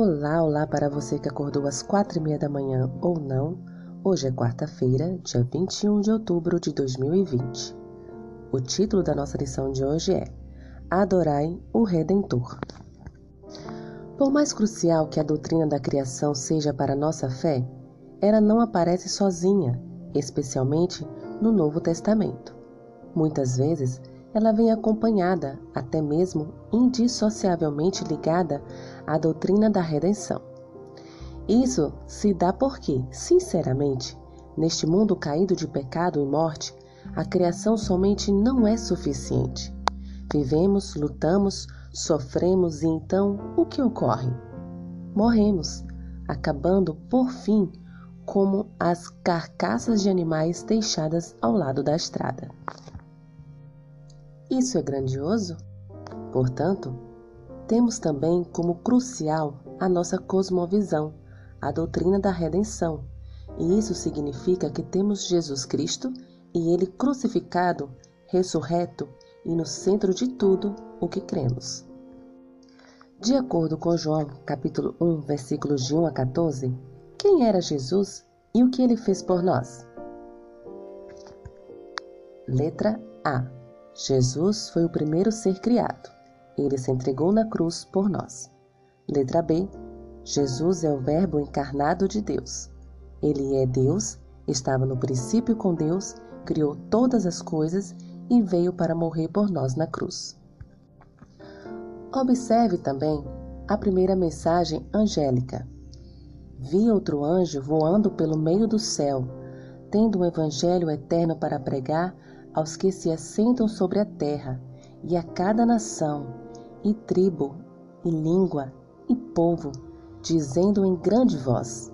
Olá, olá para você que acordou às quatro e meia da manhã ou não. Hoje é quarta-feira, dia 21 de outubro de 2020. O título da nossa lição de hoje é Adorai o Redentor. Por mais crucial que a doutrina da criação seja para nossa fé, ela não aparece sozinha, especialmente no Novo Testamento. Muitas vezes, ela vem acompanhada, até mesmo indissociavelmente ligada à doutrina da redenção. Isso se dá porque, sinceramente, neste mundo caído de pecado e morte, a criação somente não é suficiente. Vivemos, lutamos, sofremos e então o que ocorre? Morremos, acabando por fim como as carcaças de animais deixadas ao lado da estrada. Isso é grandioso? Portanto, temos também como crucial a nossa cosmovisão, a doutrina da redenção, e isso significa que temos Jesus Cristo e Ele crucificado, ressurreto e no centro de tudo o que cremos. De acordo com João, capítulo 1, versículos de 1 a 14, quem era Jesus e o que ele fez por nós? Letra A Jesus foi o primeiro ser criado. Ele se entregou na cruz por nós. Letra B. Jesus é o Verbo encarnado de Deus. Ele é Deus, estava no princípio com Deus, criou todas as coisas e veio para morrer por nós na cruz. Observe também a primeira mensagem angélica. Vi outro anjo voando pelo meio do céu, tendo um evangelho eterno para pregar aos que se assentam sobre a terra, e a cada nação, e tribo, e língua, e povo, dizendo em grande voz: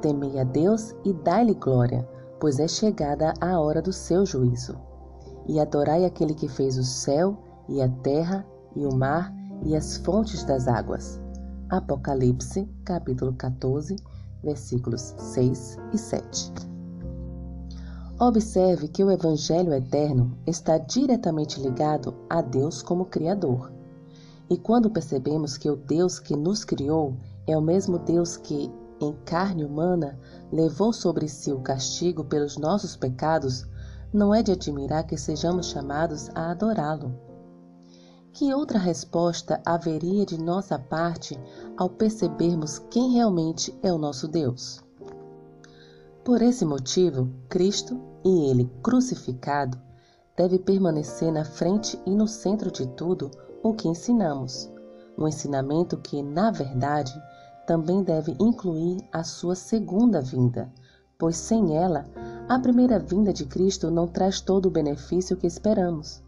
Temei a Deus e dai-lhe glória, pois é chegada a hora do seu juízo. E adorai aquele que fez o céu, e a terra, e o mar, e as fontes das águas. Apocalipse, capítulo 14, versículos 6 e 7. Observe que o Evangelho eterno está diretamente ligado a Deus como Criador. E quando percebemos que o Deus que nos criou é o mesmo Deus que, em carne humana, levou sobre si o castigo pelos nossos pecados, não é de admirar que sejamos chamados a adorá-lo. Que outra resposta haveria de nossa parte ao percebermos quem realmente é o nosso Deus? Por esse motivo, Cristo e Ele crucificado deve permanecer na frente e no centro de tudo o que ensinamos. Um ensinamento que, na verdade, também deve incluir a sua segunda vinda, pois sem ela, a primeira vinda de Cristo não traz todo o benefício que esperamos.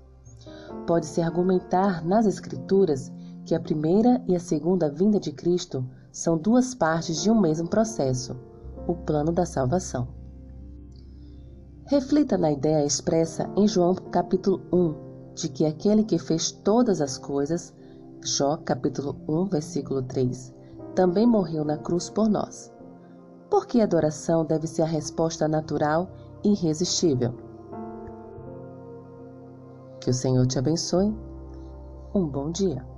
Pode-se argumentar nas Escrituras que a primeira e a segunda vinda de Cristo são duas partes de um mesmo processo o plano da salvação. Reflita na ideia expressa em João capítulo 1, de que aquele que fez todas as coisas, Jó capítulo 1, versículo 3, também morreu na cruz por nós. Por que a adoração deve ser a resposta natural e irresistível? Que o Senhor te abençoe. Um bom dia.